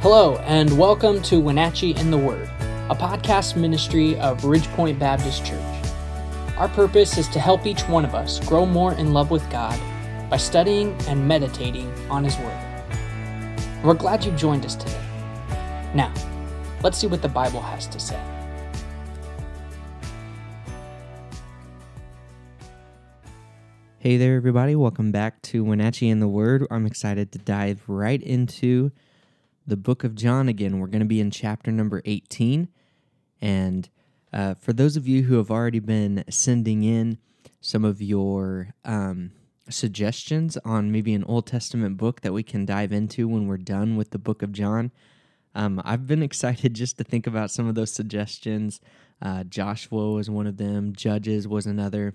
Hello, and welcome to Wenatchee in the Word, a podcast ministry of Ridgepoint Baptist Church. Our purpose is to help each one of us grow more in love with God by studying and meditating on His Word. We're glad you joined us today. Now, let's see what the Bible has to say. Hey there, everybody. Welcome back to Wenatchee in the Word. I'm excited to dive right into the book of John again. We're going to be in chapter number 18. And uh, for those of you who have already been sending in some of your um, suggestions on maybe an Old Testament book that we can dive into when we're done with the book of John, um, I've been excited just to think about some of those suggestions. Uh, Joshua was one of them, Judges was another.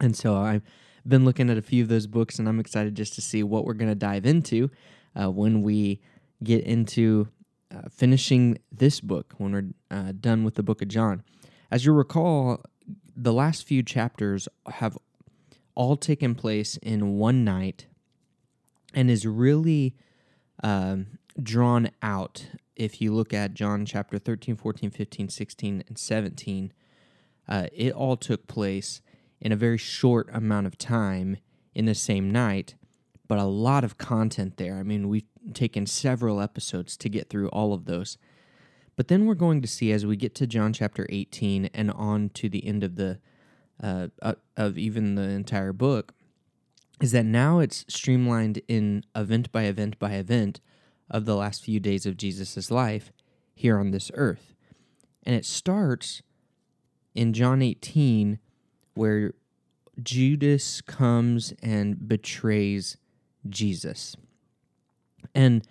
And so I've been looking at a few of those books, and I'm excited just to see what we're going to dive into uh, when we get into uh, finishing this book, when we're uh, done with the book of John. As you recall, the last few chapters have all taken place in one night and is really um, drawn out. If you look at John chapter 13, 14, 15, 16, and 17, uh, it all took place in a very short amount of time in the same night, but a lot of content there. I mean, we've taken several episodes to get through all of those. But then we're going to see as we get to John chapter 18 and on to the end of the uh, uh, of even the entire book, is that now it's streamlined in event by event by event of the last few days of Jesus' life here on this earth. And it starts in John 18 where Judas comes and betrays Jesus. And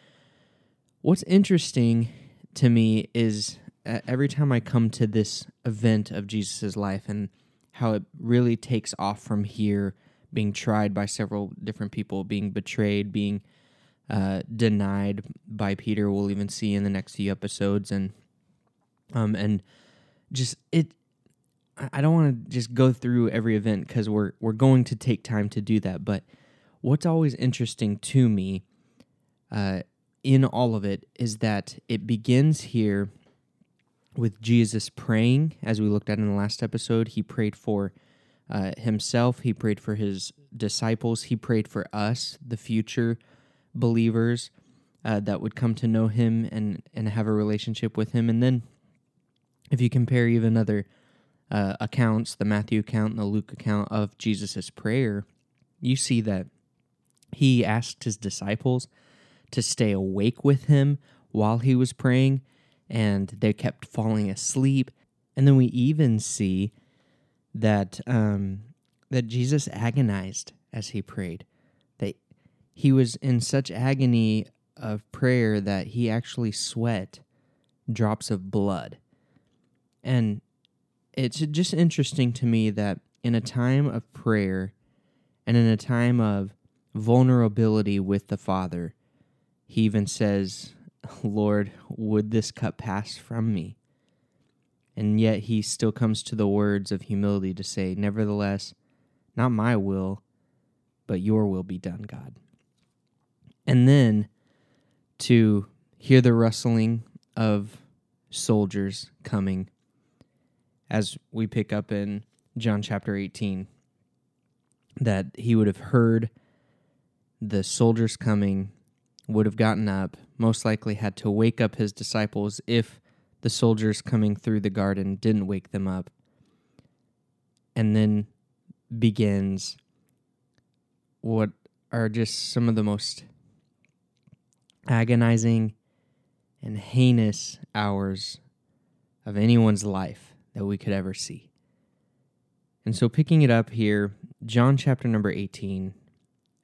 what's interesting to me is every time I come to this event of Jesus' life and how it really takes off from here, being tried by several different people, being betrayed, being uh, denied by Peter. We'll even see in the next few episodes, and um, and just it I don't want to just go through every event because we're we're going to take time to do that. But what's always interesting to me uh, in all of it is that it begins here with Jesus praying, as we looked at in the last episode. He prayed for uh, himself. He prayed for his disciples. He prayed for us, the future believers uh, that would come to know him and and have a relationship with him. And then, if you compare even other uh, accounts, the Matthew account and the Luke account of Jesus' prayer, you see that he asked his disciples to stay awake with him while he was praying, and they kept falling asleep. And then we even see that um, that Jesus agonized as he prayed, that he was in such agony of prayer that he actually sweat drops of blood. And it's just interesting to me that in a time of prayer and in a time of vulnerability with the Father, he even says, Lord, would this cup pass from me? And yet he still comes to the words of humility to say, Nevertheless, not my will, but your will be done, God. And then to hear the rustling of soldiers coming as we pick up in John chapter 18, that he would have heard the soldiers coming, would have gotten up, most likely had to wake up his disciples if the soldiers coming through the garden didn't wake them up. And then begins what are just some of the most agonizing and heinous hours of anyone's life that we could ever see. And so, picking it up here, John chapter number 18,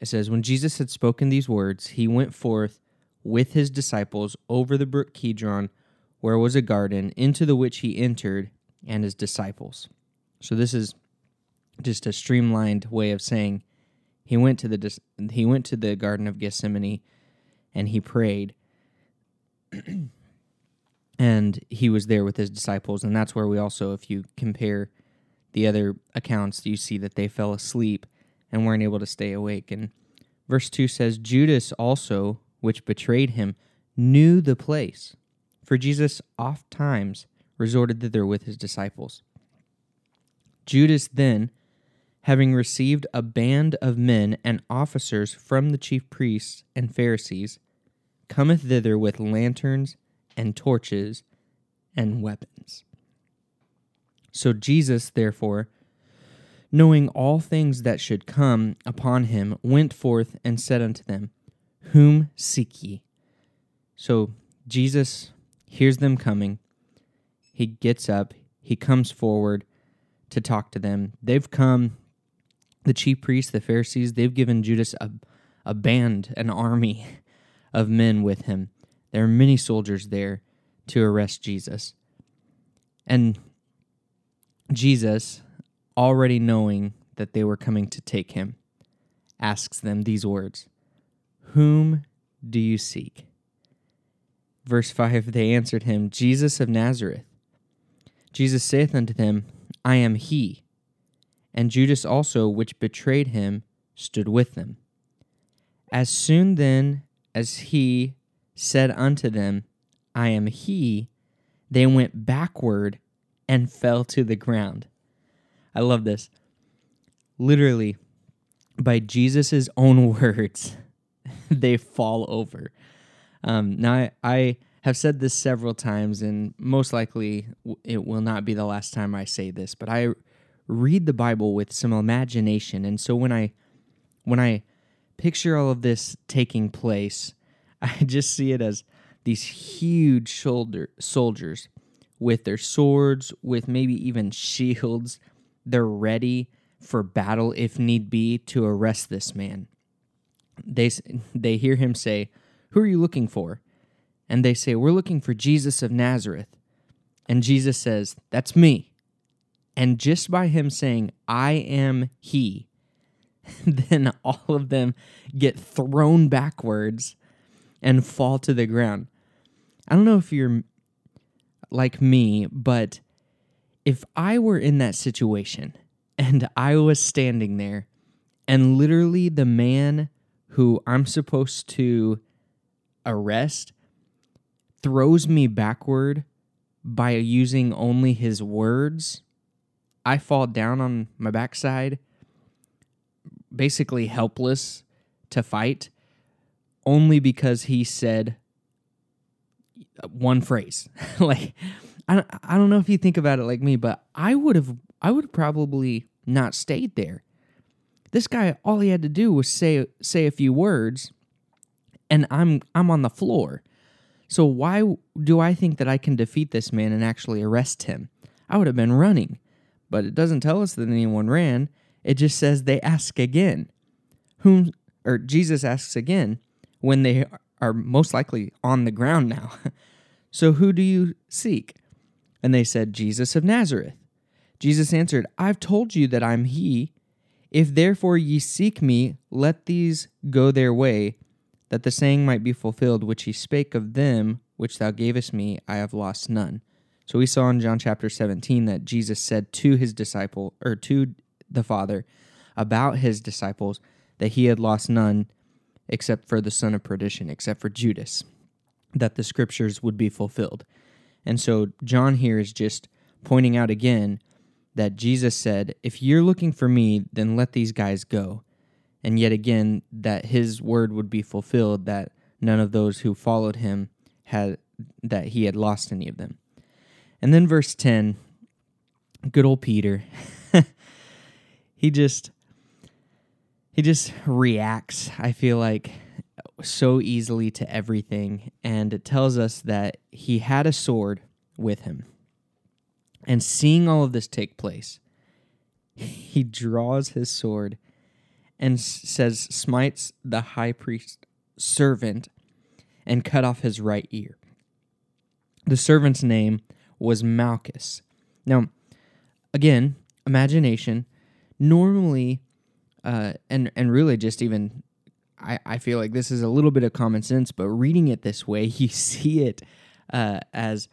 it says, When Jesus had spoken these words, he went forth with his disciples over the brook Kidron, where was a garden, into the which he entered, and his disciples. So, this is just a streamlined way of saying he went to the he went to the garden of Gethsemane and he prayed. And he was there with his disciples. And that's where we also if you compare the other accounts you see that they fell asleep and weren't able to stay awake and verse 2 says judas also which betrayed him knew the place, for Jesus oft times resorted thither with his disciples. Judas then, having received a band of men and officers from the chief priests and Pharisees, cometh thither with lanterns and torches and weapons. So Jesus, therefore, knowing all things that should come upon him, went forth and said unto them, Whom seek ye? So Jesus hears them coming. He gets up, he comes forward to talk to them. They've come, the chief priests, the Pharisees, they've given Judas a, a band, an army of men with him. There are many soldiers there to arrest Jesus. And Jesus, already knowing that they were coming to take him, asks them these words Whom do you seek? Verse 5 They answered him, Jesus of Nazareth. Jesus saith unto them, I am he. And Judas also, which betrayed him, stood with them. As soon then as he said unto them, I am he, they went backward and fell to the ground. I love this. Literally, by Jesus' own words, they fall over. Um, now, I, I have said this several times, and most likely it will not be the last time I say this, but I read the Bible with some imagination. And so when I when I picture all of this taking place, I just see it as these huge shoulder soldiers with their swords, with maybe even shields. They're ready for battle if need be to arrest this man. They they hear him say, "Who are you looking for?" And they say, "We're looking for Jesus of Nazareth." And Jesus says, "That's me." And just by him saying, "I am he," then all of them get thrown backwards and fall to the ground. I don't know if you're like me, but if I were in that situation and I was standing there and literally the man who I'm supposed to arrest throws me backward by using only his words, I fall down on my backside, basically helpless to fight, only because he said one phrase. like I don't, I don't know if you think about it like me, but I would have I would probably not stayed there. This guy all he had to do was say say a few words and I'm I'm on the floor. So why do I think that I can defeat this man and actually arrest him? I would have been running. But it doesn't tell us that anyone ran. It just says they ask again. Whom or Jesus asks again when they are most likely on the ground now. so who do you seek? And they said, Jesus of Nazareth. Jesus answered, I've told you that I'm he. If therefore ye seek me, let these go their way, that the saying might be fulfilled which he spake of them which thou gavest me, I have lost none. So we saw in John chapter 17 that Jesus said to his disciple, or to the Father, about his disciples, that he had lost none except for the son of perdition, except for Judas, that the scriptures would be fulfilled. And so John here is just pointing out again that Jesus said, If you're looking for me, then let these guys go. And yet again, that his word would be fulfilled, that none of those who followed him had, that he had lost any of them. And then verse 10, good old Peter, he just he just reacts, I feel like, so easily to everything. And it tells us that he had a sword with him. And seeing all of this take place, he draws his sword and says, Smites the high priest servant and cut off his right ear. The servant's name was Malchus. Now, again, imagination. Normally, uh, and and really just even I, I feel like this is a little bit of common sense, but reading it this way, you see it uh, as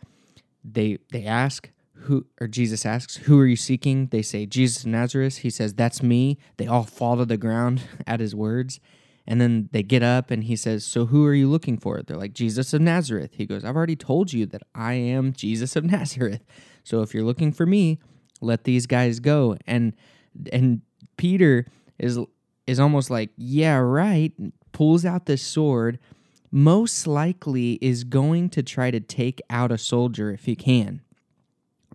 they they ask who or Jesus asks, "Who are you seeking?" They say, "Jesus of Nazareth." He says, "That's me." They all fall to the ground at his words, And then they get up and he says, So who are you looking for? They're like, Jesus of Nazareth. He goes, I've already told you that I am Jesus of Nazareth. So if you're looking for me, let these guys go. And and Peter is is almost like, Yeah, right. Pulls out this sword, most likely is going to try to take out a soldier if he can.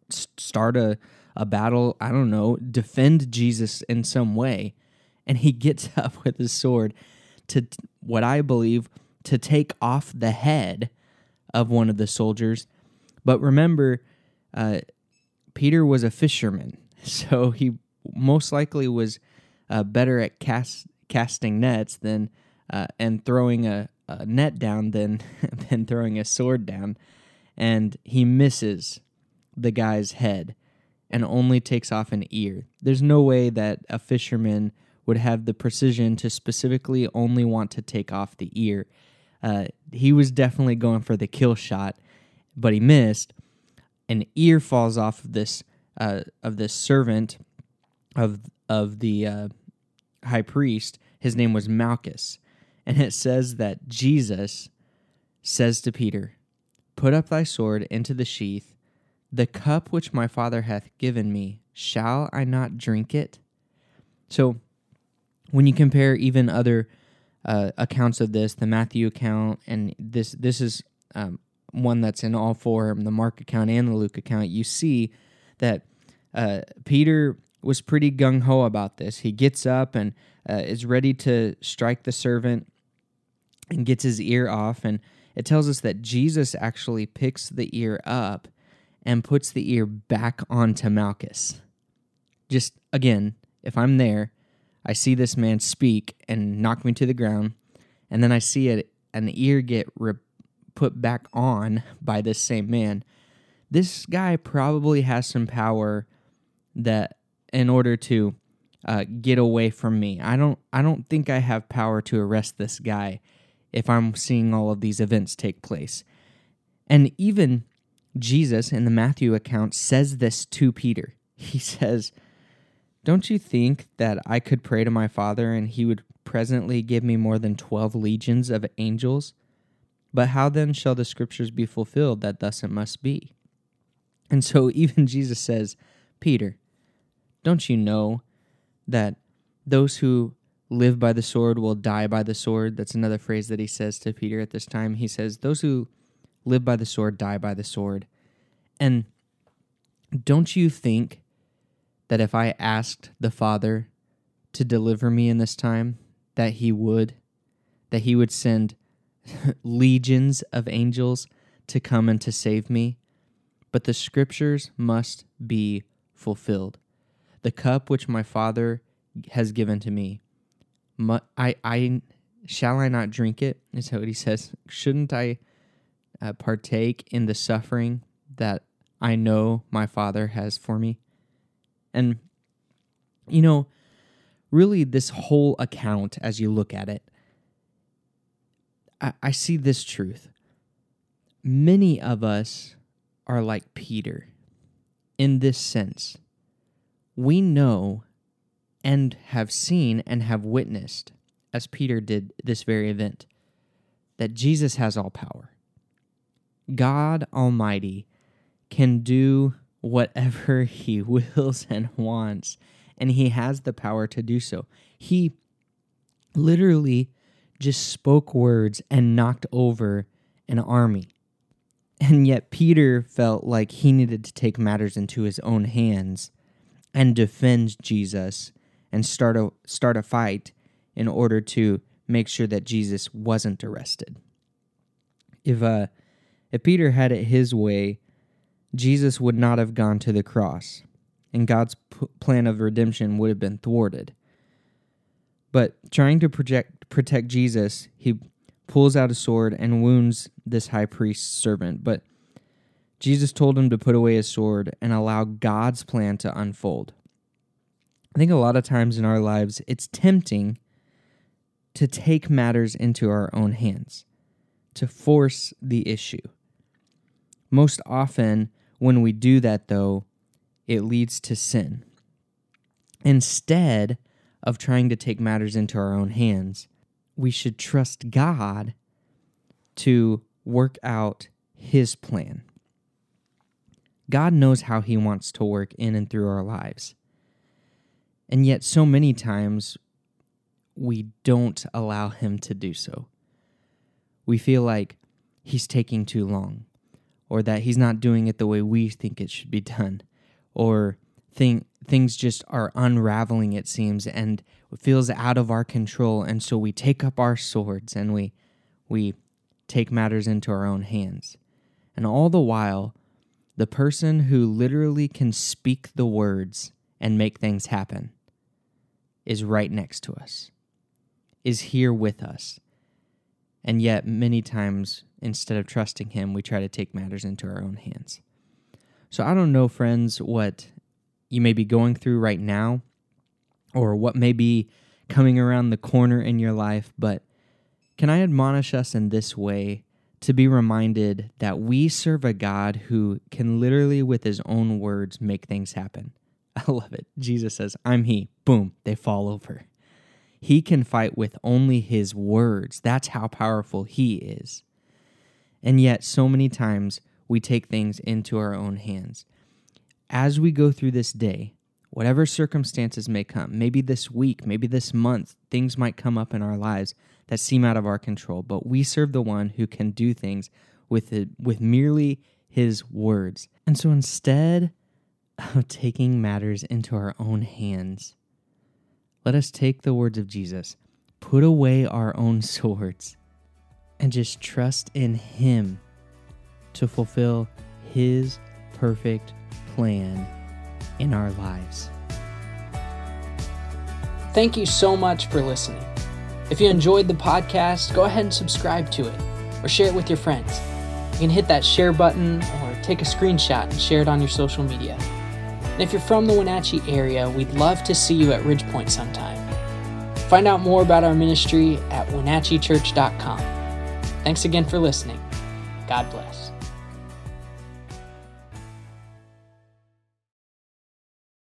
Start a, a battle, I don't know, defend Jesus in some way. And he gets up with his sword to what I believe to take off the head of one of the soldiers. But remember, uh, Peter was a fisherman, so he most likely was uh, better at cast, casting nets than uh, and throwing a, a net down than than throwing a sword down, and he misses the guy's head and only takes off an ear. There's no way that a fisherman would have the precision to specifically only want to take off the ear. Uh, he was definitely going for the kill shot, but he missed. An ear falls off of this uh, of this servant of of the uh, high priest. His name was Malchus, and it says that Jesus says to Peter, "Put up thy sword into the sheath. The cup which my Father hath given me, shall I not drink it?" So when you compare even other uh, accounts of this, the Matthew account, and this this is um, one that's in all four, the Mark account and the Luke account, you see that uh, Peter was pretty gung ho about this. He gets up and uh, is ready to strike the servant and gets his ear off, and it tells us that Jesus actually picks the ear up and puts the ear back onto Malchus. Just again, if I'm there I see this man speak and knock me to the ground, and then I see a, an ear get re- put back on by this same man. This guy probably has some power that in order to uh, get away from me. I don't I don't think I have power to arrest this guy if I'm seeing all of these events take place. And even Jesus in the Matthew account says this to Peter. He says, don't you think that I could pray to my Father and he would presently give me more than twelve legions of angels? But how then shall the scriptures be fulfilled that thus it must be? And so even Jesus says, Peter, don't you know that those who live by the sword will die by the sword? That's another phrase that he says to Peter at this time. He says, Those who live by the sword die by the sword. And don't you think that if I asked the Father to deliver me in this time, that He would, that He would send legions of angels to come and to save me. But the scriptures must be fulfilled. The cup which my Father has given to me, I, I shall I not drink it? Is what he says. Shouldn't I uh, partake in the suffering that I know my Father has for me? And, you know, really, this whole account, as you look at it, I, I see this truth. Many of us are like Peter in this sense. We know and have seen and have witnessed, as Peter did this very event, that Jesus has all power. God Almighty can do whatever he wills and wants, and he has the power to do so. He literally just spoke words and knocked over an army. And yet, Peter felt like he needed to take matters into his own hands and defend Jesus and start a, start a fight in order to make sure that Jesus wasn't arrested. If, uh, if Peter had it his way, Jesus would not have gone to the cross, and God's p- plan of redemption would have been thwarted. But trying to project, protect Jesus, he pulls out a sword and wounds this high priest's servant. But Jesus told him to put away his sword and allow God's plan to unfold. I think a lot of times in our lives, it's tempting to take matters into our own hands, to force the issue. Most often, when we do that, though, it leads to sin. Instead of trying to take matters into our own hands, we should trust God to work out His plan. God knows how He wants to work in and through our lives. And yet, so many times, we don't allow Him to do so. We feel like He's taking too long, or that He's not doing it the way we think it should be done, or think things just are unraveling, it seems, and it feels out of our control. And so we take up our swords and we, we take matters into our own hands. And all the while, the person who literally can speak the words and make things happen is right next to us, is here with us. And yet, many times, instead of trusting Him, we try to take matters into our own hands. So, I don't know, friends, what you may be going through right now or what may be coming around the corner in your life, but can I admonish us in this way to be reminded that we serve a God who can literally, with his own words, make things happen? I love it. Jesus says, I'm he. Boom, they fall over. He can fight with only his words. That's how powerful he is. And yet, so many times, we take things into our own hands. As we go through this day, whatever circumstances may come, maybe this week, maybe this month, things might come up in our lives that seem out of our control, but we serve the one who can do things with it, with merely his words. And so instead of taking matters into our own hands, let us take the words of Jesus, put away our own swords, and just trust in him to fulfill his perfect plan in our lives. Thank you so much for listening. If you enjoyed the podcast, go ahead and subscribe to it or share it with your friends. You can hit that share button or take a screenshot and share it on your social media. And if you're from the Wenatchee area, we'd love to see you at Ridgepoint sometime. Find out more about our ministry at wenatcheechurch.com. Thanks again for listening. God bless.